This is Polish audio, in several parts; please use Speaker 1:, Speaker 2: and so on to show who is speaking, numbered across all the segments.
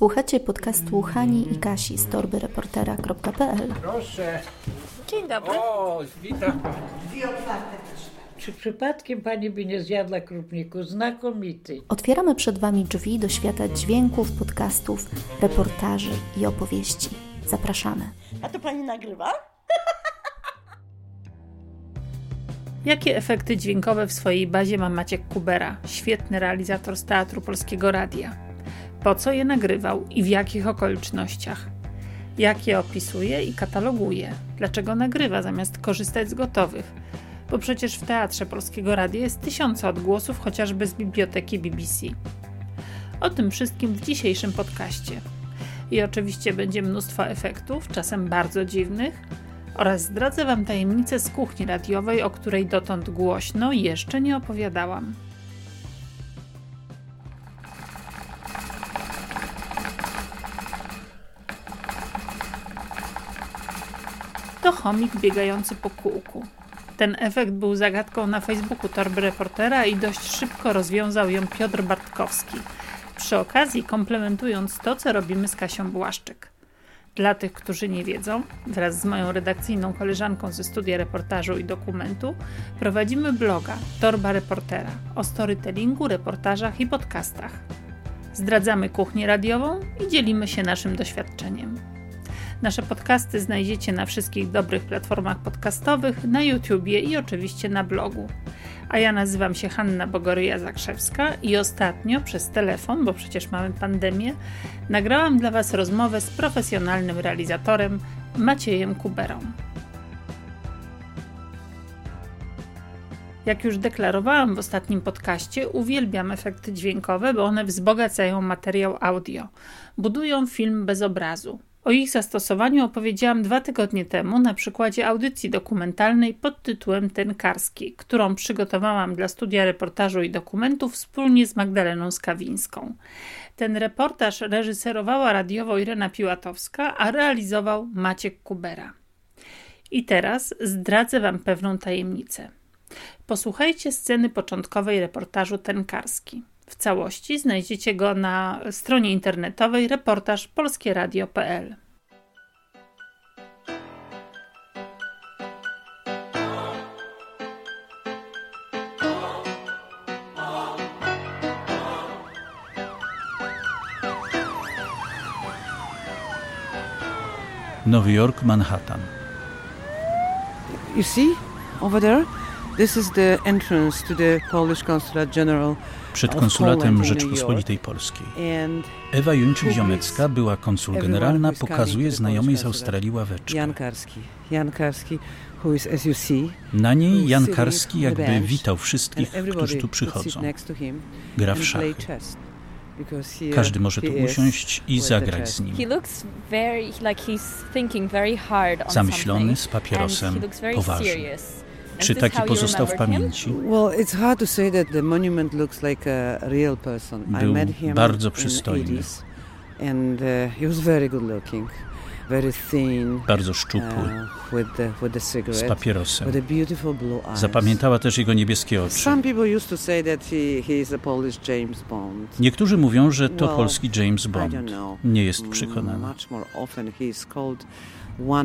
Speaker 1: Słuchacie podcastu Hani i Kasi z torbyreportera.pl
Speaker 2: Proszę.
Speaker 3: Dzień dobry.
Speaker 2: O, witam.
Speaker 3: Czy przypadkiem pani by nie zjadła krupniku? Znakomity.
Speaker 1: Otwieramy przed Wami drzwi do świata dźwięków, podcastów, reportaży i opowieści. Zapraszamy.
Speaker 4: A to pani nagrywa?
Speaker 5: Jakie efekty dźwiękowe w swojej bazie ma Maciek Kubera, świetny realizator z Teatru Polskiego Radia? Po co je nagrywał i w jakich okolicznościach? Jak je opisuje i kataloguje? Dlaczego nagrywa zamiast korzystać z gotowych? Bo przecież w Teatrze Polskiego Radia jest tysiące odgłosów chociażby z biblioteki BBC. O tym wszystkim w dzisiejszym podcaście. I oczywiście będzie mnóstwo efektów, czasem bardzo dziwnych, oraz zdradzę Wam tajemnicę z kuchni radiowej, o której dotąd głośno jeszcze nie opowiadałam. To chomik biegający po kółku. Ten efekt był zagadką na Facebooku Torby Reportera i dość szybko rozwiązał ją Piotr Bartkowski, przy okazji komplementując to, co robimy z Kasią Błaszczyk. Dla tych, którzy nie wiedzą, wraz z moją redakcyjną koleżanką ze studia reportażu i dokumentu prowadzimy bloga Torba Reportera o storytellingu, reportażach i podcastach. Zdradzamy kuchnię radiową i dzielimy się naszym doświadczeniem. Nasze podcasty znajdziecie na wszystkich dobrych platformach podcastowych, na YouTubie i oczywiście na blogu. A ja nazywam się Hanna Bogoryja-Zakrzewska i ostatnio przez telefon, bo przecież mamy pandemię, nagrałam dla Was rozmowę z profesjonalnym realizatorem Maciejem Kuberą. Jak już deklarowałam w ostatnim podcaście, uwielbiam efekty dźwiękowe, bo one wzbogacają materiał audio, budują film bez obrazu. O ich zastosowaniu opowiedziałam dwa tygodnie temu na przykładzie audycji dokumentalnej pod tytułem Tenkarski, którą przygotowałam dla studia reportażu i dokumentów wspólnie z Magdaleną Skawińską. Ten reportaż reżyserowała radiowo Irena Piłatowska, a realizował Maciek Kubera. I teraz zdradzę Wam pewną tajemnicę. Posłuchajcie sceny początkowej reportażu Tenkarski. W całości znajdziecie go na stronie internetowej reportaż polskieradio.pl.
Speaker 6: Nowy Jork, Manhattan.
Speaker 7: You see over there? This is the entrance to the Polish Consulate General
Speaker 6: Przed konsulatem Rzeczpospolitej. Polskiej. Ewa
Speaker 7: is
Speaker 6: była konsul generalna, pokazuje znajomej z? Australii ławeczkę. Na niej Jan Karski jakby witał wszystkich, którzy tu przychodzą. Gra w szachy. Każdy może tu usiąść i zagrać z nim. Zamyślony, z papierosem, poważny. Czy taki pozostał w pamięci? Był bardzo przystojny.
Speaker 7: 80s and uh, he was very good looking, very thin,
Speaker 6: Bardzo szczupły,
Speaker 7: uh,
Speaker 6: z papierosem. Zapamiętała też jego niebieskie oczy. Niektórzy mówią, że to polski James Bond. Nie jest przekonany.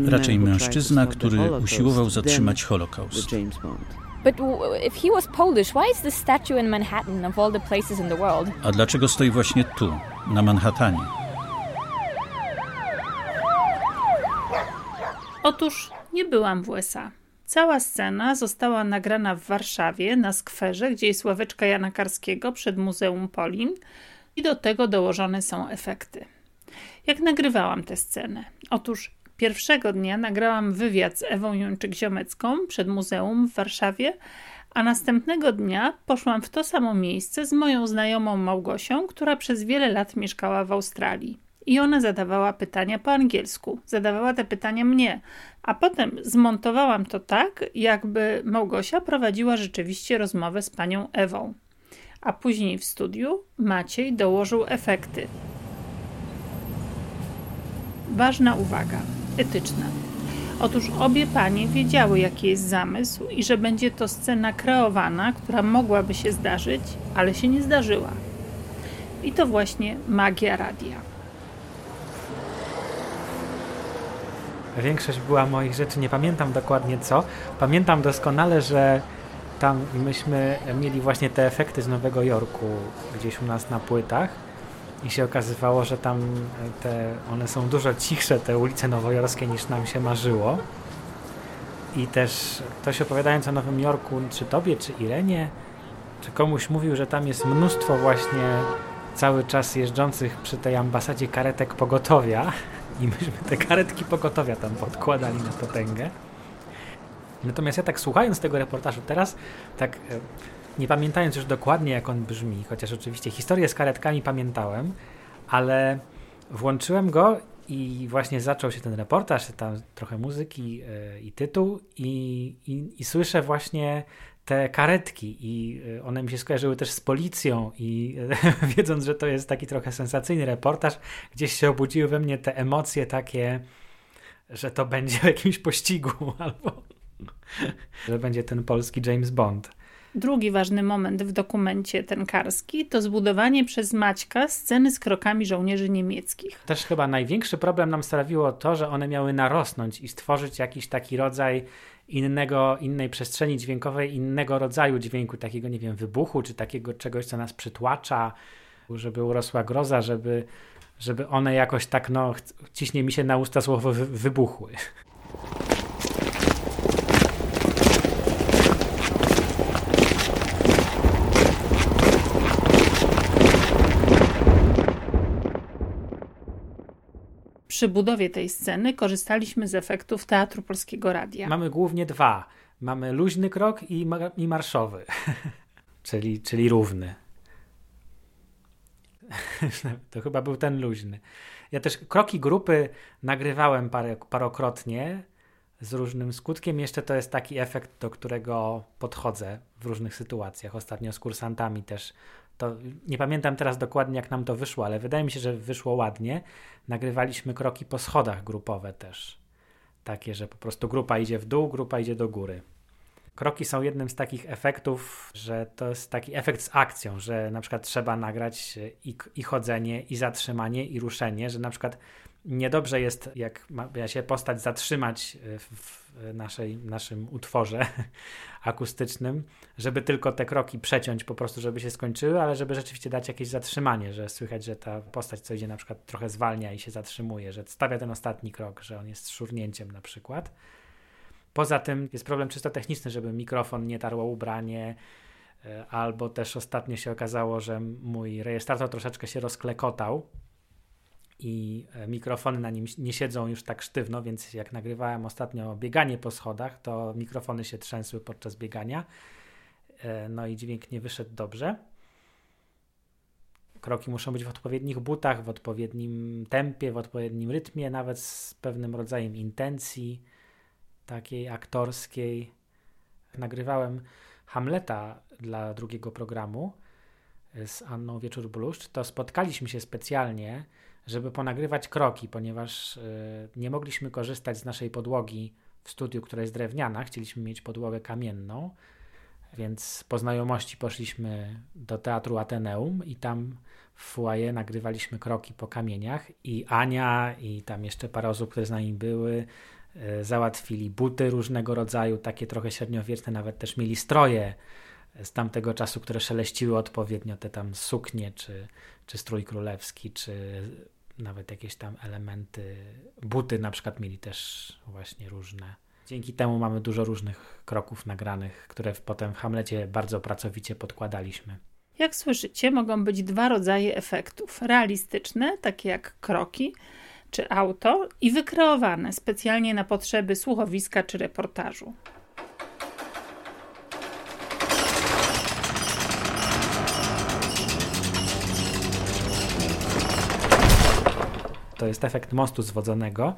Speaker 6: Raczej mężczyzna, który usiłował zatrzymać Holokaust.
Speaker 7: James Bond.
Speaker 8: But w- if he was Polish, why is this statue in Manhattan of all the places in the world?
Speaker 6: A dlaczego stoi właśnie tu, na Manhattanie?
Speaker 5: Otóż nie byłam w USA. Cała scena została nagrana w Warszawie na skwerze, gdzie jest ławeczka Jana Karskiego przed Muzeum Polin i do tego dołożone są efekty. Jak nagrywałam tę scenę? Otóż pierwszego dnia nagrałam wywiad z Ewą Jończyk-Ziomecką przed muzeum w Warszawie, a następnego dnia poszłam w to samo miejsce z moją znajomą Małgosią, która przez wiele lat mieszkała w Australii. I ona zadawała pytania po angielsku. Zadawała te pytania mnie, a potem zmontowałam to tak, jakby Małgosia prowadziła rzeczywiście rozmowę z panią Ewą. A później w studiu Maciej dołożył efekty. Ważna uwaga, etyczne. Otóż obie panie wiedziały, jaki jest zamysł i że będzie to scena kreowana, która mogłaby się zdarzyć, ale się nie zdarzyła. I to właśnie magia radia.
Speaker 2: Większość była moich rzeczy, nie pamiętam dokładnie co. Pamiętam doskonale, że tam myśmy mieli właśnie te efekty z Nowego Jorku gdzieś u nas na płytach i się okazywało, że tam te, one są dużo cichsze, te ulice nowojorskie, niż nam się marzyło. I też ktoś opowiadając o Nowym Jorku, czy tobie, czy Irenie, czy komuś mówił, że tam jest mnóstwo właśnie cały czas jeżdżących przy tej ambasadzie karetek pogotowia i myśmy te karetki pogotowia tam podkładali na potęgę. Natomiast ja tak słuchając tego reportażu teraz, tak e, nie pamiętając już dokładnie jak on brzmi, chociaż oczywiście historię z karetkami pamiętałem, ale włączyłem go i właśnie zaczął się ten reportaż, tam trochę muzyki yy, i tytuł i, i, i, słyszę właśnie te karetki i e, one mi się skojarzyły też z policją i wiedząc, że to jest taki trochę sensacyjny reportaż, gdzieś się obudziły we mnie te emocje takie, że to będzie w jakimś pościgu albo że będzie ten polski James Bond.
Speaker 5: Drugi ważny moment w dokumencie tenkarski to zbudowanie przez Maćka sceny z krokami żołnierzy niemieckich.
Speaker 2: Też chyba największy problem nam sprawiło to, że one miały narosnąć i stworzyć jakiś taki rodzaj innego, innej przestrzeni dźwiękowej, innego rodzaju dźwięku, takiego, nie wiem, wybuchu, czy takiego czegoś, co nas przytłacza, żeby urosła groza, żeby, żeby one jakoś tak, no, ciśnie mi się na usta słowo wybuchły.
Speaker 5: Przy budowie tej sceny korzystaliśmy z efektów Teatru Polskiego Radia.
Speaker 2: Mamy głównie dwa. Mamy luźny krok i, mar i marszowy, czyli, czyli równy. to chyba był ten luźny. Ja też kroki grupy nagrywałem parę, parokrotnie z różnym skutkiem. Jeszcze to jest taki efekt, do którego podchodzę w różnych sytuacjach. Ostatnio z kursantami też to nie pamiętam teraz dokładnie, jak nam to wyszło, ale wydaje mi się, że wyszło ładnie. Nagrywaliśmy kroki po schodach grupowe też. Takie, że po prostu grupa idzie w dół, grupa idzie do góry. Kroki są jednym z takich efektów, że to jest taki efekt z akcją, że na przykład trzeba nagrać i, i chodzenie, i zatrzymanie, i ruszenie, że na przykład niedobrze jest, jak ma się postać zatrzymać w naszej, naszym utworze akustycznym, żeby tylko te kroki przeciąć po prostu, żeby się skończyły, ale żeby rzeczywiście dać jakieś zatrzymanie, że słychać, że ta postać co idzie na przykład trochę zwalnia i się zatrzymuje, że stawia ten ostatni krok, że on jest szurnięciem na przykład. Poza tym jest problem czysto techniczny, żeby mikrofon nie tarło ubranie, e, albo też ostatnio się okazało, że mój rejestrator troszeczkę się rozklekotał, i e, mikrofony na nim nie siedzą już tak sztywno, więc jak nagrywałem ostatnio bieganie po schodach, to mikrofony się trzęsły podczas biegania. E, no i dźwięk nie wyszedł dobrze. Kroki muszą być w odpowiednich butach, w odpowiednim tempie, w odpowiednim rytmie, nawet z pewnym rodzajem intencji takiej aktorskiej. Nagrywałem Hamleta dla drugiego programu e, z Anną Wieczór Bluszcz, to spotkaliśmy się specjalnie żeby ponagrywać kroki, ponieważ y, nie mogliśmy korzystać z naszej podłogi w studiu, która jest drewniana, chcieliśmy mieć podłogę kamienną, więc po znajomości poszliśmy do Teatru Ateneum i tam w foyer nagrywaliśmy kroki po kamieniach. I Ania i tam jeszcze parę osób, które z nami były, y, załatwili buty różnego rodzaju, takie trochę średniowieczne, nawet też mieli stroje z tamtego czasu, które szeleściły odpowiednio, te tam suknie, czy, czy strój królewski, czy nawet jakieś tam elementy, buty na przykład mieli też właśnie różne. Dzięki temu mamy dużo różnych kroków nagranych, które potem w Hamlecie bardzo pracowicie podkładaliśmy.
Speaker 5: Jak słyszycie, mogą być dwa rodzaje efektów: realistyczne, takie jak kroki czy auto, i wykreowane specjalnie na potrzeby słuchowiska czy reportażu.
Speaker 2: To jest efekt mostu zwodzonego,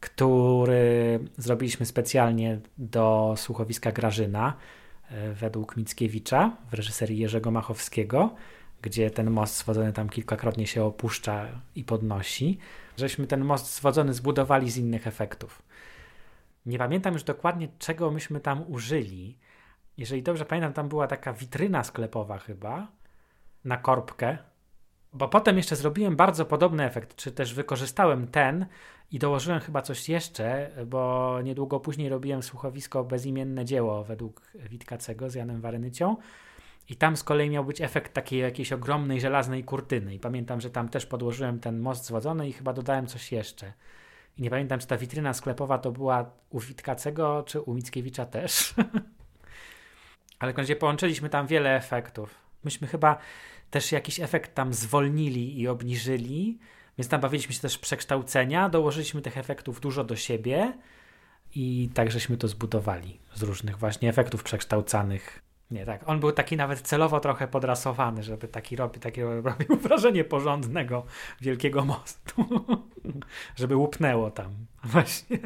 Speaker 2: który zrobiliśmy specjalnie do słuchowiska Grażyna e, według Mickiewicza w reżyserii Jerzego Machowskiego, gdzie ten most zwodzony tam kilkakrotnie się opuszcza i podnosi. Żeśmy ten most zwodzony zbudowali z innych efektów. Nie pamiętam już dokładnie, czego myśmy tam użyli. Jeżeli dobrze pamiętam, tam była taka witryna sklepowa chyba na korbkę Bo potem jeszcze zrobiłem bardzo podobny efekt, czy też wykorzystałem ten i dołożyłem chyba coś jeszcze, bo niedługo później robiłem słuchowisko Bezimienne Dzieło według Witkacego z Janem Warenycią. I tam z kolei miał być efekt takiej jakiejś ogromnej żelaznej kurtyny. I pamiętam, że tam też podłożyłem ten most zwodzony i chyba dodałem coś jeszcze. I nie pamiętam, czy ta witryna sklepowa to była u Witkacego, czy u Mickiewicza też. Ale w końcu połączyliśmy tam wiele efektów. Myśmy chyba też jakiś efekt tam zwolnili i obniżyli, więc tam bawiliśmy się też przekształcenia, dołożyliśmy tych efektów dużo do siebie i tak żeśmy to zbudowali z różnych właśnie efektów przekształcanych. Nie, tak. On był taki nawet celowo trochę podrasowany, żeby taki robi, taki robił wrażenie porządnego wielkiego mostu. żeby łupnęło tam. Właśnie.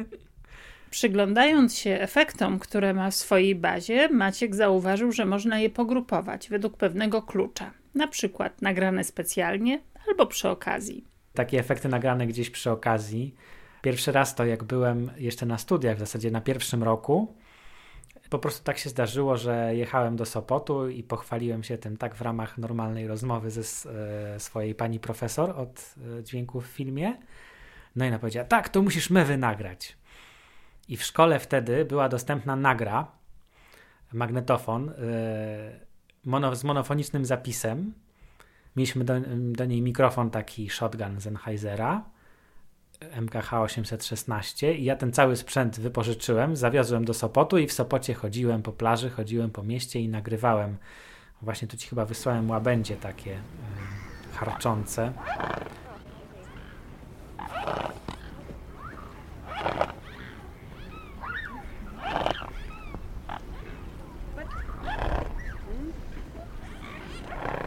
Speaker 5: Przyglądając się efektom, które ma w swojej bazie, Maciek zauważył, że można je pogrupować według pewnego klucza. Na przykład nagrane specjalnie albo przy okazji.
Speaker 2: Takie efekty nagrane gdzieś przy okazji. Pierwszy raz to jak byłem jeszcze na studiach, w zasadzie na pierwszym roku, po prostu tak się zdarzyło, że jechałem do Sopotu i pochwaliłem się tym tak w ramach normalnej rozmowy ze e, swojej pani profesor od e, dźwięków w filmie. No i ona powiedziała, tak, to musisz my wynagrać. I w szkole wtedy była dostępna nagra, magnetofon e, mono, z monofonicznym zapisem. Mieliśmy do, do niej mikrofon taki shotgun Sennheisera MKH 816 i ja ten cały sprzęt wypożyczyłem, zawiozłem do Sopotu i w Sopocie chodziłem po plaży, chodziłem po mieście i nagrywałem. Właśnie tu ci chyba wysłałem łabędzie takie y, harczące.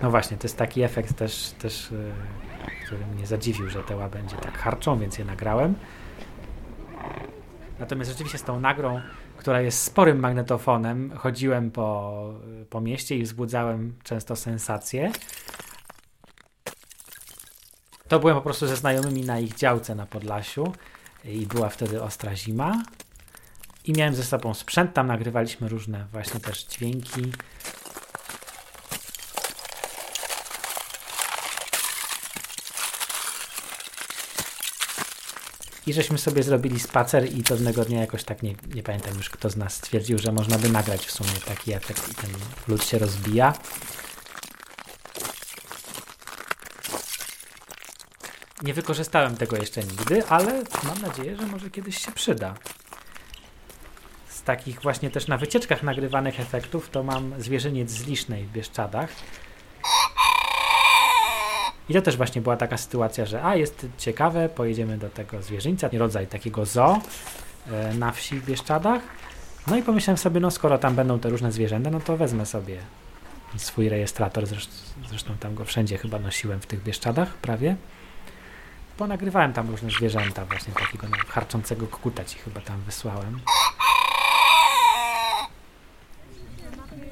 Speaker 2: No właśnie, to jest taki efekt też, też yy, który mnie zadziwił, że te łabędzie tak harczą, więc je nagrałem. Natomiast rzeczywiście z tą nagrą, która jest sporym magnetofonem, chodziłem po, po mieście i wzbudzałem często sensacje. To byłem po prostu ze znajomymi na ich działce na Podlasiu i była wtedy ostra zima. I miałem ze sobą sprzęt, tam nagrywaliśmy różne właśnie też dźwięki. I żeśmy sobie zrobili spacer i pewnego dnia jakoś tak, nie, nie pamiętam już kto z nas stwierdził, że można by nagrać w sumie taki efekt i ten lód się rozbija. Nie wykorzystałem tego jeszcze nigdy, ale mam nadzieję, że może kiedyś się przyda. Z takich właśnie też na wycieczkach nagrywanych efektów to mam zwierzyniec z Lisznej w Bieszczadach i to też właśnie była taka sytuacja, że a jest ciekawe, pojedziemy do tego zwierzyńca, rodzaj takiego zoo e, na wsi w Bieszczadach. No i pomyślałem sobie, no skoro tam będą te różne zwierzęta, no to wezmę sobie swój rejestrator, zresztą, zresztą tam go wszędzie chyba nosiłem w tych Bieszczadach prawie. Bo nagrywałem tam różne zwierzęta, właśnie takiego no, harczącego kukuta ci chyba tam wysłałem.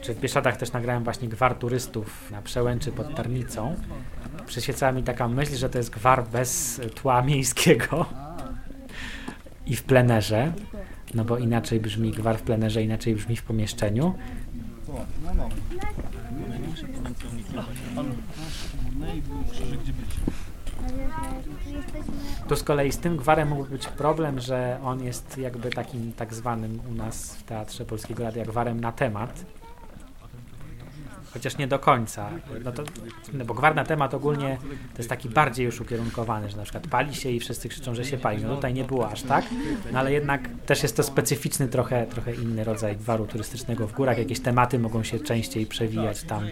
Speaker 2: Czy w Bieszczadach też nagrałem właśnie gwar turystów na Przełęczy pod Tarnicą przyświecała mi taka myśl, że to jest gwar bez tła miejskiego i w plenerze, no bo inaczej brzmi gwar w plenerze, inaczej brzmi w pomieszczeniu. Tu z kolei z tym gwarem mógł być problem, że on jest jakby takim tak zwanym u nas w Teatrze Polskiego Radia gwarem na temat chociaż nie do końca. No to, no bo gwar na temat ogólnie to jest taki bardziej już ukierunkowany, że na przykład pali się i wszyscy krzyczą, że się pali. No tutaj nie było aż tak, no ale jednak też jest to specyficzny, trochę, trochę inny rodzaj gwaru turystycznego w górach. Jakieś tematy mogą się częściej przewijać tam,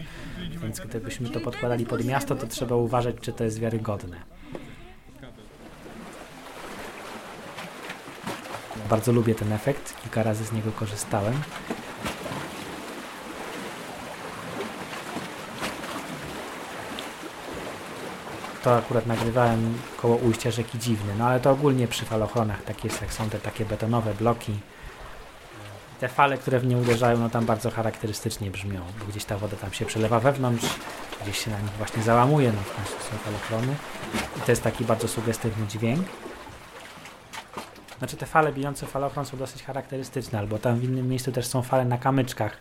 Speaker 2: więc gdybyśmy to podkładali pod miasto, to trzeba uważać, czy to jest wiarygodne. Bardzo lubię ten efekt, kilka razy z niego korzystałem. To akurat nagrywałem koło ujścia rzeki Dziwny, no ale to ogólnie przy falochronach tak jest, jak są te takie betonowe bloki. Te fale, które w nie uderzają, no tam bardzo charakterystycznie brzmią, bo gdzieś ta woda tam się przelewa wewnątrz, gdzieś się na nich właśnie załamuje, no w końcu są falochrony. I to jest taki bardzo sugestywny dźwięk. Znaczy te fale bijące falochron są dosyć charakterystyczne, albo tam w innym miejscu też są fale na kamyczkach,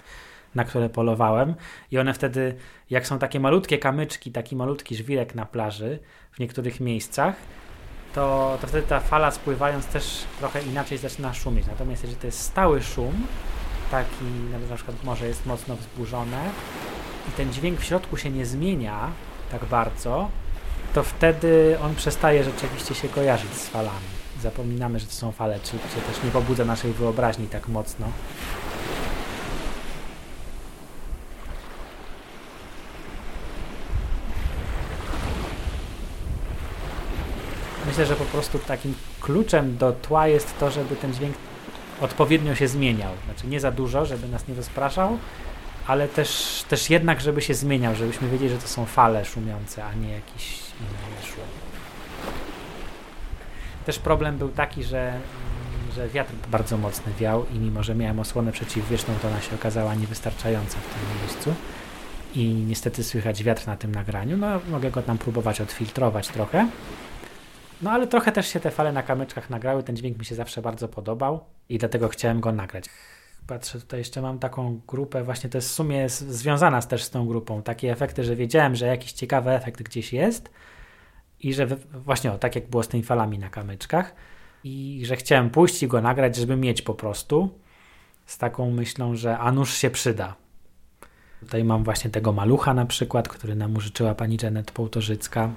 Speaker 2: na które polowałem i one wtedy, jak są takie malutkie kamyczki, taki malutki żwirek na plaży w niektórych miejscach, to, to wtedy ta fala spływając też trochę inaczej zaczyna szumieć. Natomiast jeżeli to jest stały szum, taki na przykład morze jest mocno wzburzone i ten dźwięk w środku się nie zmienia tak bardzo, to wtedy on przestaje rzeczywiście się kojarzyć z falami. Zapominamy, że to są fale, czy, czy też nie pobudza naszej wyobraźni tak mocno. Myślę, że po prostu takim kluczem do tła jest to, żeby ten dźwięk odpowiednio się zmieniał. Znaczy nie za dużo, żeby nas nie rozpraszał, ale też, też jednak, żeby się zmieniał, żebyśmy wiedzieli, że to są fale szumiące, a nie jakiś inny szum. Też problem był taki, że, że wiatr bardzo mocny wiał i mimo, że miałem osłonę przeciwwieczną, to ona się okazała niewystarczająca w tym miejscu i niestety słychać wiatr na tym nagraniu. No, mogę go tam próbować odfiltrować trochę. No ale trochę też się te fale na kamyczkach nagrały, ten dźwięk mi się zawsze bardzo podobał i dlatego chciałem go nagrać. Patrzę, tutaj jeszcze mam taką grupę, właśnie to jest w sumie związana też z tą grupą. Takie efekty, że wiedziałem, że jakiś ciekawy efekt gdzieś jest i że właśnie o, tak jak było z tymi falami na kamyczkach i że chciałem pójść i go nagrać, żeby mieć po prostu z taką myślą, że a nuż się przyda. Tutaj mam właśnie tego malucha na przykład, który nam użyczyła pani Janet Połtorzycka.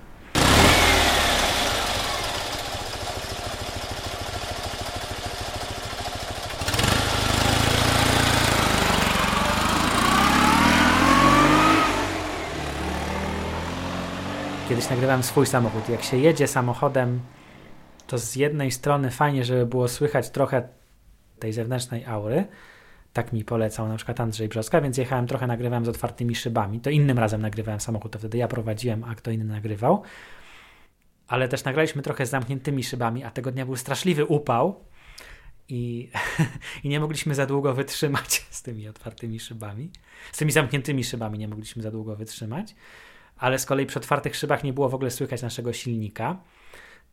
Speaker 2: Nagrywałem swój samochód. Jak się jedzie samochodem, to z jednej strony fajnie, żeby było słychać trochę tej zewnętrznej aury. Tak mi polecał na przykład Andrzej Brzoska, więc jechałem trochę, nagrywałem z otwartymi szybami. To innym razem nagrywałem samochód, to wtedy ja prowadziłem, a kto inny nagrywał. Ale też nagraliśmy trochę z zamkniętymi szybami, a tego dnia był straszliwy upał i, i nie mogliśmy za długo wytrzymać z tymi otwartymi szybami. Z tymi zamkniętymi szybami nie mogliśmy za długo wytrzymać ale z kolei przy otwartych szybach nie było w ogóle słychać naszego silnika.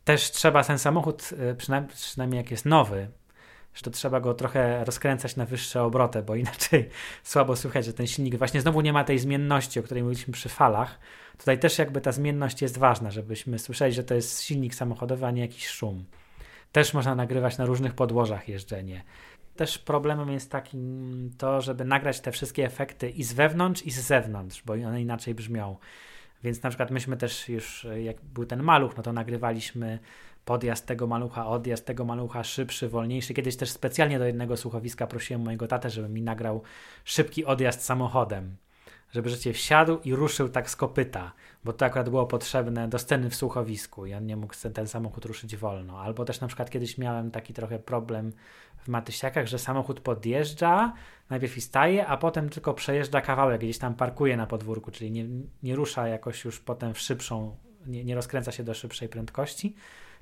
Speaker 2: Też trzeba ten samochód, y, przynajmniej, przynajmniej jak jest nowy, że to trzeba go trochę rozkręcać na wyższe obroty, bo inaczej słabo słychać, że ten silnik właśnie znowu nie ma tej zmienności, o której mówiliśmy przy falach. Tutaj też jakby ta zmienność jest ważna, żebyśmy słyszeli, że to jest silnik samochodowy, a nie jakiś szum. Też można nagrywać na różnych podłożach jeżdżenie. Też problemem jest takim to, żeby nagrać te wszystkie efekty i z wewnątrz, i z zewnątrz, bo one inaczej brzmią. Więc na przykład myśmy też już, jak był ten maluch, no to nagrywaliśmy podjazd tego malucha, odjazd tego malucha, szybszy, wolniejszy. Kiedyś też specjalnie do jednego słuchowiska prosiłem mojego tatę, żeby mi nagrał szybki odjazd samochodem. Żeby życie wsiadł i ruszył tak z kopyta, bo to akurat było potrzebne do sceny w słuchowisku i on nie mógł ten samochód ruszyć wolno. Albo też na przykład kiedyś miałem taki trochę problem w Matysiakach, że samochód podjeżdża, najpierw i staje, a potem tylko przejeżdża kawałek, gdzieś tam parkuje na podwórku, czyli nie, nie rusza jakoś już potem w szybszą, nie, nie rozkręca się do szybszej prędkości,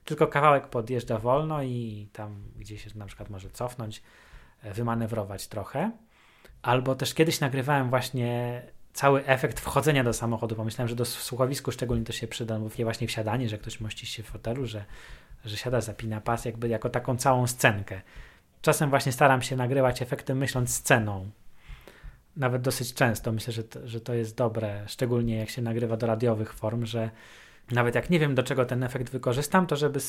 Speaker 2: tylko kawałek podjeżdża wolno i tam gdzieś się na przykład może cofnąć, e, wymanewrować trochę. Albo też kiedyś nagrywałem właśnie cały efekt wchodzenia do samochodu. Pomyślałem, że do słuchowisku szczególnie to się przyda, bo właśnie wsiadanie, że ktoś mości się w fotelu, że, że siada, zapina pas, jakby jako taką całą scenkę. Czasem właśnie staram się nagrywać efekty myśląc sceną. Nawet dosyć często myślę, że to, że to jest dobre, szczególnie jak się nagrywa do radiowych form, że nawet jak nie wiem, do czego ten efekt wykorzystam, to żeby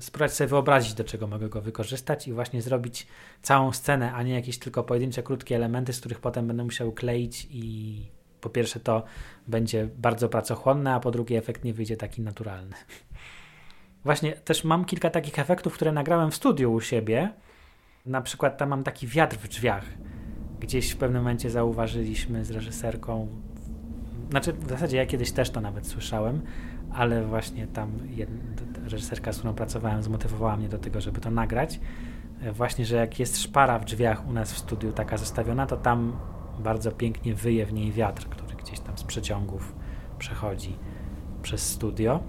Speaker 2: spróbować sobie wyobrazić, do czego mogę go wykorzystać i właśnie zrobić całą scenę, a nie jakieś tylko pojedyncze, krótkie elementy, z których potem będę musiał kleić i po pierwsze to będzie bardzo pracochłonne, a po drugie efekt nie wyjdzie taki naturalny. Właśnie też mam kilka takich efektów, które nagrałem w studiu u siebie, na przykład tam mam taki wiatr w drzwiach. Gdzieś w pewnym momencie zauważyliśmy z reżyserką, znaczy w zasadzie ja kiedyś też to nawet słyszałem, ale właśnie tam reżyserka, z którą pracowałem, zmotywowała mnie do tego, żeby to nagrać. Właśnie, że jak jest szpara w drzwiach u nas w studiu taka zostawiona, to tam bardzo pięknie wyje w niej wiatr, który gdzieś tam z przeciągów przechodzi przez studio.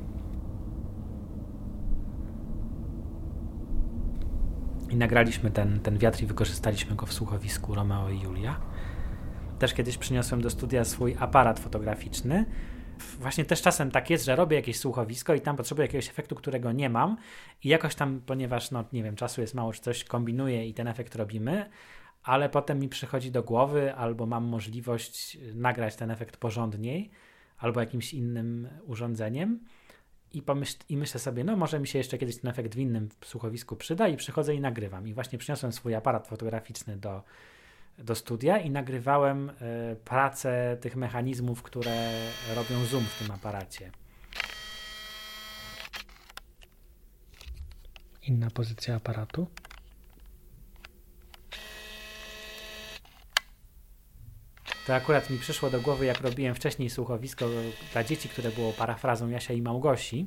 Speaker 2: I nagraliśmy ten, ten wiatr i wykorzystaliśmy go w słuchowisku Romeo i Julia. Też kiedyś przyniosłem do studia swój aparat fotograficzny. Właśnie też czasem tak jest, że robię jakieś słuchowisko i tam potrzebuję jakiegoś efektu, którego nie mam i jakoś tam, ponieważ no nie wiem, czasu jest mało, czy coś kombinuję i ten efekt robimy, ale potem mi przychodzi do głowy, albo mam możliwość nagrać ten efekt porządniej, albo jakimś innym urządzeniem. I, pomyśl, I myślę sobie, no może mi się jeszcze kiedyś ten efekt w innym słuchowisku przyda, i przychodzę i nagrywam. I właśnie przyniosłem swój aparat fotograficzny do, do studia i nagrywałem y, pracę tych mechanizmów, które robią zoom w tym aparacie. Inna pozycja aparatu. To akurat mi przyszło do głowy, jak robiłem wcześniej słuchowisko dla dzieci, które było parafrazą Jasia i Małgosi.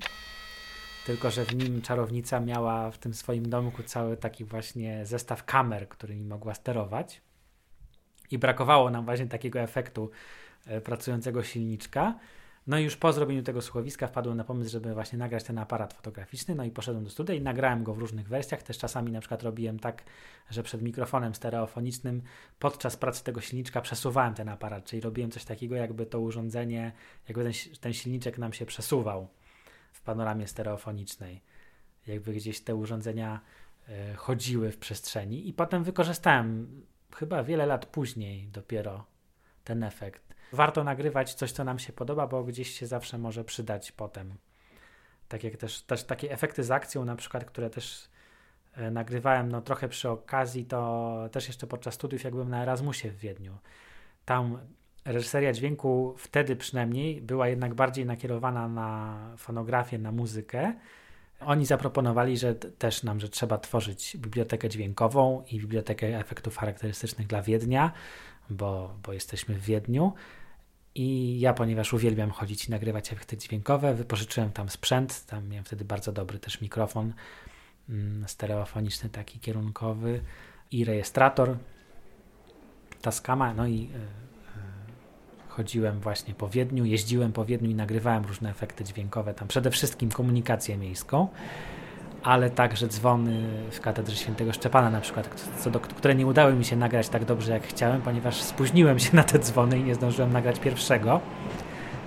Speaker 2: Tylko, że w nim czarownica miała w tym swoim domku cały taki właśnie zestaw kamer, którymi mogła sterować. I brakowało nam właśnie takiego efektu e, pracującego silniczka. No i już po zrobieniu tego słuchowiska wpadłem na pomysł, żeby właśnie nagrać ten aparat fotograficzny, no i poszedłem do studia i nagrałem go w różnych wersjach. Też czasami na przykład robiłem tak, że przed mikrofonem stereofonicznym podczas pracy tego silniczka przesuwałem ten aparat, czyli robiłem coś takiego, jakby to urządzenie, jakby ten, ten silniczek nam się przesuwał w panoramie stereofonicznej. Jakby gdzieś te urządzenia y, chodziły w przestrzeni i potem wykorzystałem chyba wiele lat później dopiero ten efekt warto nagrywać coś, co nam się podoba, bo gdzieś się zawsze może przydać potem. Tak jak też, też takie efekty z akcją, na przykład, które też e, nagrywałem no trochę przy okazji, to też jeszcze podczas studiów, jak byłem na Erasmusie w Wiedniu. Tam reżyseria dźwięku wtedy przynajmniej była jednak bardziej nakierowana na fonografię, na muzykę. Oni zaproponowali, że też nam, że trzeba tworzyć bibliotekę dźwiękową i bibliotekę efektów charakterystycznych dla Wiednia, bo, bo jesteśmy w Wiedniu. I ja, ponieważ uwielbiam chodzić i nagrywać efekty dźwiękowe, wypożyczyłem tam sprzęt. Tam miałem wtedy bardzo dobry też mikrofon mm, stereofoniczny, taki kierunkowy i rejestrator Tascama. No i y, y, chodziłem właśnie po Wiedniu, jeździłem po Wiedniu i nagrywałem różne efekty dźwiękowe tam, przede wszystkim komunikację miejską ale także dzwony w katedrze świętego Szczepana na przykład, co do, które nie udały mi się nagrać tak dobrze jak chciałem, ponieważ spóźniłem się na te dzwony i nie zdążyłem nagrać pierwszego.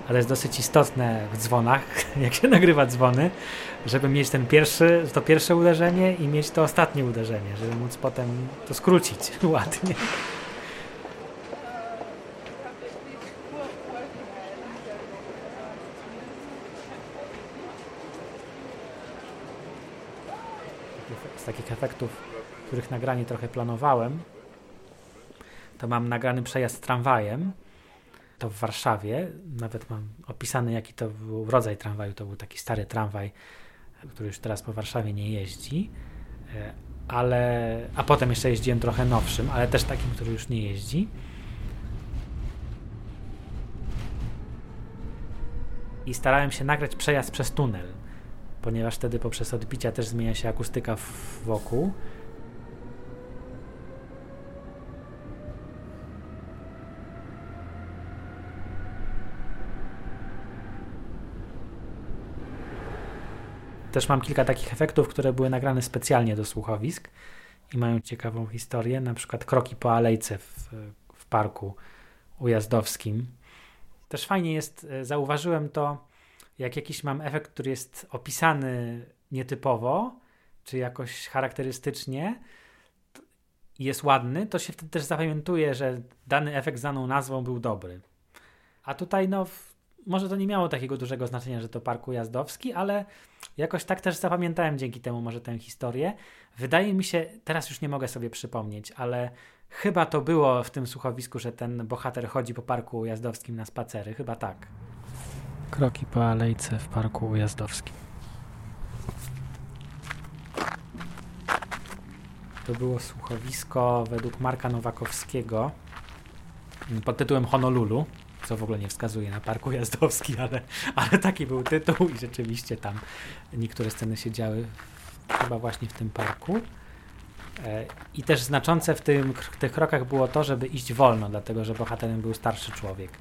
Speaker 2: Ale jest dosyć istotne w dzwonach, jak się nagrywa dzwony, żeby mieć ten pierwszy, to pierwsze uderzenie i mieć to ostatnie uderzenie, żeby móc potem to skrócić ładnie. Efektów, których nagranie trochę planowałem, to mam nagrany przejazd tramwajem. To w Warszawie. Nawet mam opisany, jaki to był rodzaj tramwaju. To był taki stary tramwaj, który już teraz po Warszawie nie jeździ. E, ale, a potem jeszcze jeździłem trochę nowszym, ale też takim, który już nie jeździ. I starałem się nagrać przejazd przez tunel ponieważ wtedy poprzez odbicia też zmienia się akustyka wokół. Też mam kilka takich efektów, które były nagrane specjalnie do słuchowisk i mają ciekawą historię, na przykład kroki po alejce w, w parku ujazdowskim. Też fajnie jest, e, zauważyłem to, jak jakiś mam efekt, który jest opisany nietypowo, czy jakoś charakterystycznie, jest ładny, to się wtedy też zapamiętuje, że dany efekt z daną nazwą był dobry. A tutaj, no, może to nie miało takiego dużego znaczenia, że to park ujazdowski, ale jakoś tak też zapamiętałem dzięki temu może tę historię. Wydaje mi się, teraz już nie mogę sobie przypomnieć, ale chyba to było w tym słuchowisku, że ten bohater chodzi po parku ujazdowskim na spacery. Chyba tak.
Speaker 4: Kroki po alejce w parku ujazdowskim.
Speaker 2: To było słuchowisko według Marka Nowakowskiego pod tytułem Honolulu, co w ogóle nie wskazuje na parku ujazdowski, ale, ale taki był tytuł i rzeczywiście tam niektóre sceny się działy chyba właśnie w tym parku. E, I też znaczące w tym, tych krokach było to, żeby iść wolno, dlatego że bohaterem był starszy człowiek.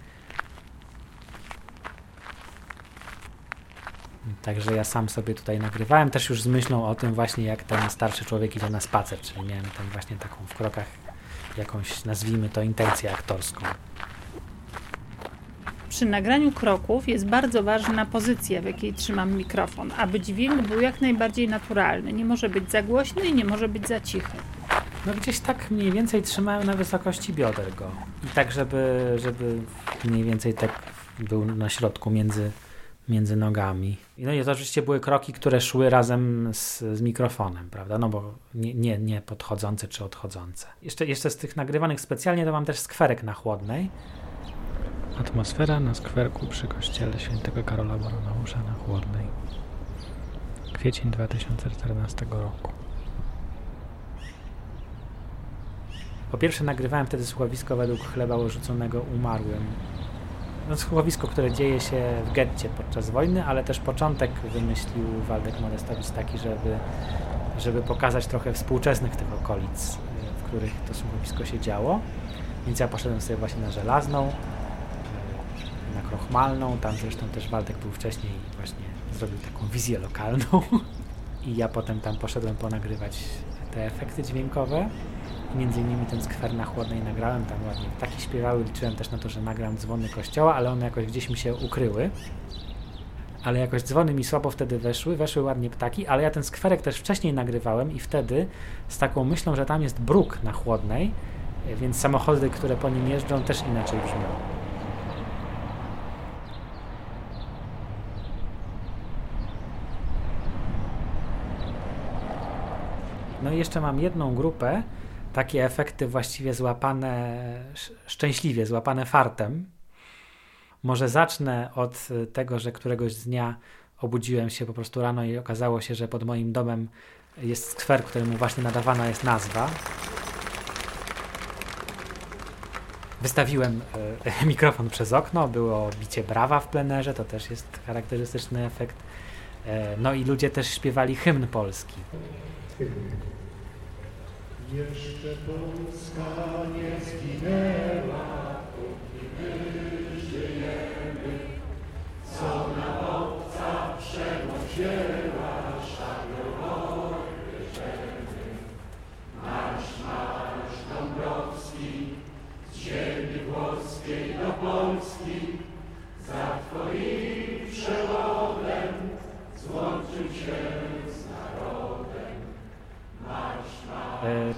Speaker 2: Także ja sam sobie tutaj nagrywałem, też już z myślą o tym właśnie, jak ten starszy człowiek idzie na spacer, czyli miałem tam właśnie taką w krokach jakąś, nazwijmy to, intencję aktorską.
Speaker 5: Przy nagraniu kroków jest bardzo ważna pozycja, w jakiej trzymam mikrofon, aby dźwięk był jak najbardziej naturalny. Nie może być za głośny i nie może być za cichy.
Speaker 2: No gdzieś tak mniej więcej trzymałem na wysokości bioder go. I tak, żeby, żeby mniej więcej tak był na środku między, między nogami. No i to oczywiście były kroki, które szły razem z, z mikrofonem, prawda? No bo nie, nie, nie podchodzące czy odchodzące. Jeszcze, jeszcze z tych nagrywanych specjalnie to mam też skwerek na chłodnej.
Speaker 4: Atmosfera na skwerku przy kościele świętego Karola Baronausza na Chłodnej. Kwiecień 2014 roku.
Speaker 2: Po pierwsze nagrywałem wtedy słuchowisko według chleba urzuconego umarłym. No, słuchowisko, które dzieje się w getcie podczas wojny, ale też początek wymyślił Waldek Modestowicz taki, żeby, żeby pokazać trochę współczesnych tych okolic, w których to słuchowisko się działo. Więc ja poszedłem sobie właśnie na Żelazną, na Krochmalną, tam zresztą też Waldek był wcześniej właśnie zrobił taką wizję lokalną. I ja potem tam poszedłem ponagrywać te efekty dźwiękowe. Między innymi ten skwer na chłodnej nagrałem, tam ładnie ptaki śpiewały, liczyłem też na to, że nagram dzwony kościoła, ale one jakoś gdzieś mi się ukryły. Ale jakoś dzwony mi słabo wtedy weszły, weszły ładnie ptaki, ale ja ten skwerek też wcześniej nagrywałem i wtedy z taką myślą, że tam jest bruk na chłodnej, więc samochody, które po nim jeżdżą też inaczej brzmią. No i jeszcze mam jedną grupę, takie efekty właściwie złapane szczęśliwie, złapane fartem. Może zacznę od tego, że któregoś dnia obudziłem się po prostu rano i okazało się, że pod moim domem jest skwer, któremu właśnie nadawana jest nazwa. Wystawiłem e, mikrofon przez okno, było bicie brawa w plenerze, to też jest charakterystyczny efekt. E, no i ludzie też śpiewali hymn polski. Jeszcze Polska nie zginęła, póki my żyjemy, co na obca przemąciła,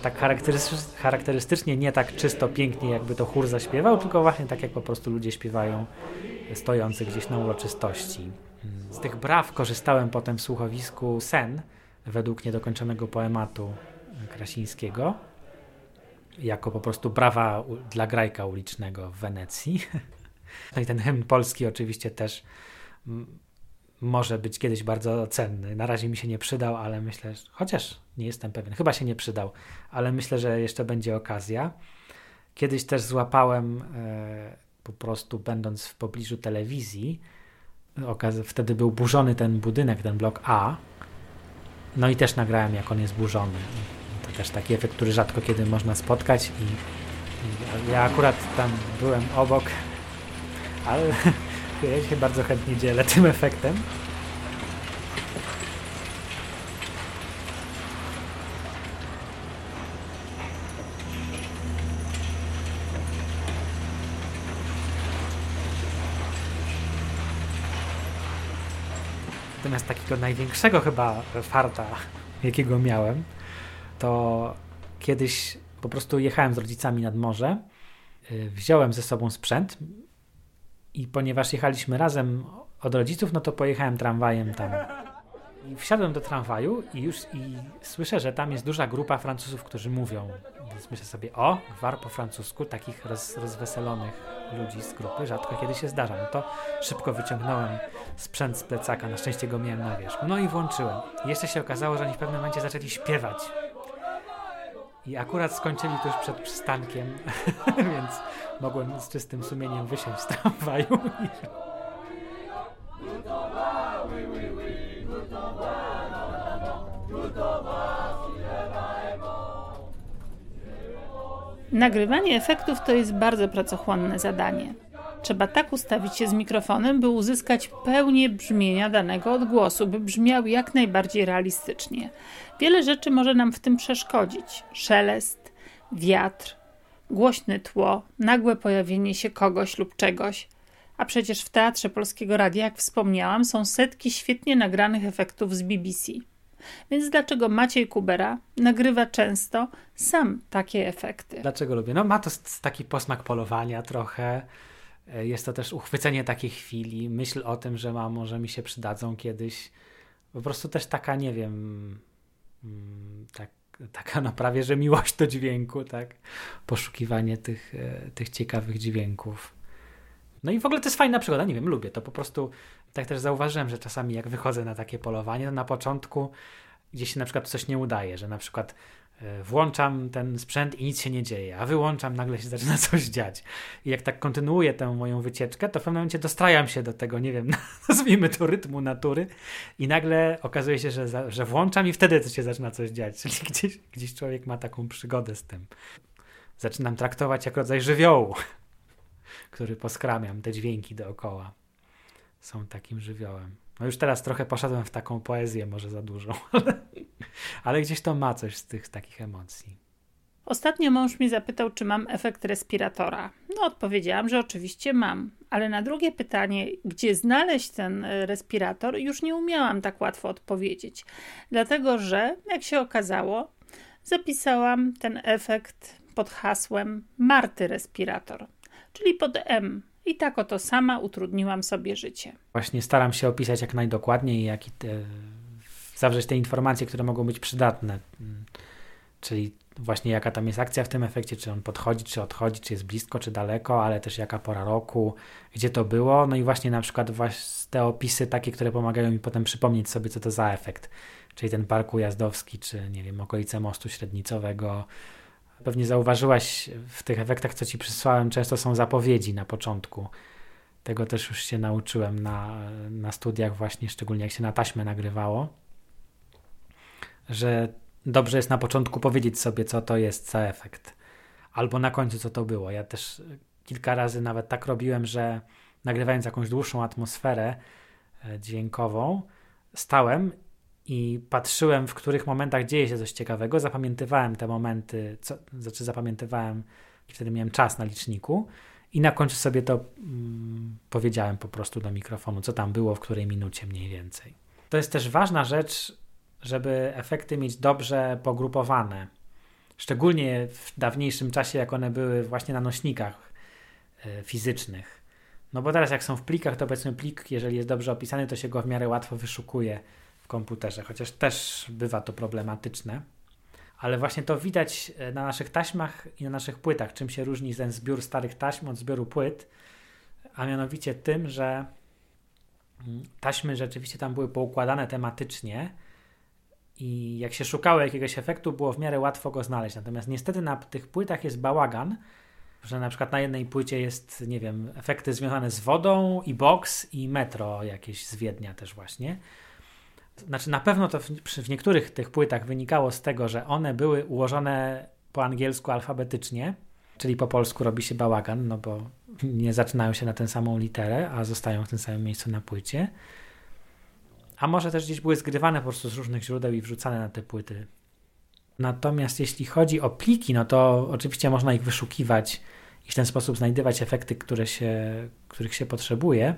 Speaker 2: tak charakterystycznie, nie tak czysto, pięknie, jakby to chór zaśpiewał, tylko właśnie tak, jak po prostu ludzie śpiewają stojący gdzieś na uroczystości. Z tych braw korzystałem potem w słuchowisku Sen, według niedokończonego poematu Krasińskiego, jako po prostu brawa dla grajka ulicznego w Wenecji. No i ten hymn polski oczywiście też może być kiedyś bardzo cenny. Na razie mi się nie przydał, ale myślę, że, chociaż nie jestem pewien, chyba się nie przydał, ale myślę, że jeszcze będzie okazja. Kiedyś też złapałem e, po prostu, będąc w pobliżu telewizji, wtedy był burzony ten budynek, ten blok A. No i też nagrałem, jak on jest burzony. To też taki efekt, który rzadko kiedy można spotkać i, i ja akurat tam byłem obok, ale ja się bardzo chętnie dzielę tym efektem. Natomiast takiego największego chyba farta, jakiego miałem, to kiedyś po prostu jechałem z rodzicami nad morze, y, wziąłem ze sobą sprzęt, i ponieważ jechaliśmy razem od rodziców, no to pojechałem tramwajem tam. I wsiadłem do tramwaju i już i słyszę, że tam jest duża grupa Francuzów, którzy mówią. Więc myślę sobie, o, gwar po francusku, takich roz, rozweselonych ludzi z grupy rzadko kiedy się zdarza. No to szybko wyciągnąłem sprzęt z plecaka, na szczęście go miałem na wierzchu. No i włączyłem. I jeszcze się okazało, że oni w pewnym momencie zaczęli śpiewać. I akurat skończyli tuż przed przystankiem, więc mogłem z czystym sumieniem wysiąść z tramwaju.
Speaker 5: Nagrywanie efektów to jest bardzo pracochłonne zadanie. Trzeba tak ustawić się z mikrofonem, by uzyskać pełnię brzmienia danego odgłosu, by brzmiał jak najbardziej realistycznie. Wiele rzeczy może nam w tym przeszkodzić: szelest, wiatr, głośne tło, nagłe pojawienie się kogoś lub czegoś. A przecież w Teatrze Polskiego Radia, jak wspomniałam, są setki świetnie nagranych efektów z BBC. Więc dlaczego Maciej Kubera nagrywa często sam takie efekty?
Speaker 2: Dlaczego lubię? No ma to taki posmak polowania trochę. E, jest to też uchwycenie takiej chwili, myśl o tym, że ma, może mi się przydadzą kiedyś. Po prostu też taka, nie wiem, mm, tak, taka no prawie, że miłość do dźwięku, tak? Poszukiwanie tych, e, tych ciekawych dźwięków. No i w ogóle to jest fajna przygoda, nie wiem, lubię to po prostu. Tak też zauważyłem, że czasami jak wychodzę na takie polowanie, to na początku gdzieś się na przykład coś nie udaje, że na przykład włączam ten sprzęt i nic się nie dzieje, a wyłączam, nagle się zaczyna coś dziać. I jak tak kontynuuję tę moją wycieczkę, to w pewnym momencie dostrajam się do tego, nie wiem, nazwijmy to rytmu natury i nagle okazuje się, że, że włączam i wtedy się zaczyna coś dziać. Czyli gdzieś, gdzieś człowiek ma taką przygodę z tym. Zaczynam traktować jak rodzaj żywiołu który poskramiam, te dźwięki dookoła są takim żywiołem. No już teraz trochę poszedłem w taką poezję, może za dużo, ale, ale gdzieś to ma coś z tych takich emocji.
Speaker 5: Ostatnio mąż mi zapytał, czy mam efekt respiratora. No, odpowiedziałam, że oczywiście mam, ale na drugie pytanie, gdzie znaleźć ten e, respirator, już nie umiałam tak łatwo odpowiedzieć. Dlatego, że, jak się okazało, zapisałam ten efekt pod hasłem Marty Respirator czyli pod M. I tak oto sama utrudniłam sobie życie.
Speaker 2: Właśnie staram się opisać jak najdokładniej, jak i te, zawrzeć te informacje, które mogą być przydatne. Mm, czyli właśnie jaka tam jest akcja w tym efekcie, czy on podchodzi, czy odchodzi, czy jest blisko, czy daleko, ale też jaka pora roku, gdzie to było. No i właśnie na przykład właśnie te opisy takie, które pomagają mi potem przypomnieć sobie, co to za efekt. Czyli ten park ujazdowski, czy nie wiem, okolice mostu średnicowego, Pewnie zauważyłaś w tych efektach, co ci przysłałem, często są zapowiedzi na początku. Tego też już się nauczyłem na, na studiach, właśnie szczególnie jak się na taśmę nagrywało, że dobrze jest na początku powiedzieć sobie, co to jest za efekt, albo na końcu, co to było. Ja też kilka razy nawet tak robiłem, że nagrywając jakąś dłuższą atmosferę e, dźwiękową, stałem i patrzyłem, w których momentach dzieje się coś ciekawego. Zapamiętywałem te momenty, co, znaczy zapamiętywałem, wtedy miałem czas na liczniku i na końcu sobie to mm, powiedziałem po prostu do mikrofonu, co tam było, w której minucie mniej więcej. To jest też ważna rzecz, żeby efekty mieć dobrze pogrupowane. Szczególnie w dawniejszym czasie, jak one były właśnie na nośnikach y, fizycznych. No bo teraz jak są w plikach, to powiedzmy plik, jeżeli jest dobrze opisany, to się go w miarę łatwo wyszukuje w komputerze, chociaż też bywa to problematyczne. Ale właśnie to widać e, na naszych taśmach i na naszych płytach, czym się różni ten zbiór starych taśm od zbioru płyt, a mianowicie tym, że mm, taśmy rzeczywiście tam były poukładane tematycznie i jak się szukało jakiegoś efektu, było w miarę łatwo go znaleźć. Natomiast niestety na tych płytach jest bałagan, że na przykład na jednej płycie jest, nie wiem, efekty związane z wodą i box i metro jakieś z Wiednia też właśnie. Znaczy, na pewno to w, w niektórych tych płytach wynikało z tego, że one były ułożone po angielsku alfabetycznie, czyli po polsku robi się bałagan, no bo nie zaczynają się na tę samą literę, a zostają w tym samym miejscu na płycie. A może też gdzieś były zgrywane po prostu z różnych źródeł i wrzucane na te płyty. Natomiast jeśli chodzi o pliki, no to oczywiście można ich wyszukiwać i w ten sposób znajdywać efekty, które się, których się potrzebuje.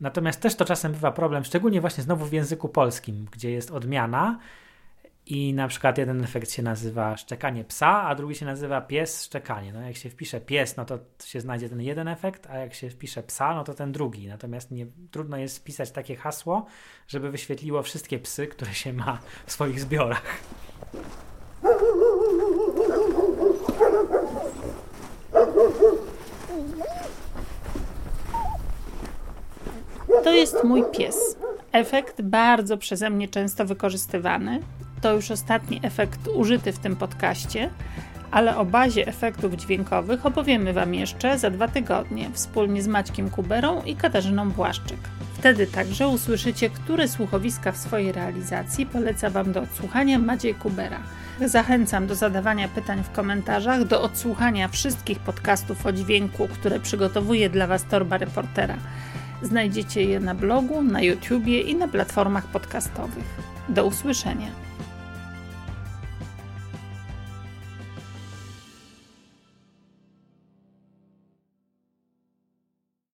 Speaker 2: Natomiast też to czasem bywa problem, szczególnie właśnie znowu w języku polskim, gdzie jest odmiana i na przykład jeden efekt się nazywa szczekanie psa, a drugi się nazywa pies szczekanie. No jak się wpisze pies, no to się znajdzie ten jeden efekt, a jak się wpisze psa, no to ten drugi. Natomiast nie, trudno jest wpisać takie hasło, żeby wyświetliło wszystkie psy, które się ma w swoich zbiorach.
Speaker 5: To jest mój pies. Efekt bardzo przeze mnie często wykorzystywany. To już ostatni efekt użyty w tym podcaście, ale o bazie efektów dźwiękowych opowiemy Wam jeszcze za dwa tygodnie wspólnie z Maćkiem Kuberą i Katarzyną Błaszczyk. Wtedy także usłyszycie, które słuchowiska w swojej realizacji poleca Wam do odsłuchania Maciej Kubera. Zachęcam do zadawania pytań w komentarzach, do odsłuchania wszystkich podcastów o dźwięku, które przygotowuje dla Was Torba Reportera. Znajdziecie je na blogu, na YouTubie i na platformach podcastowych. Do usłyszenia.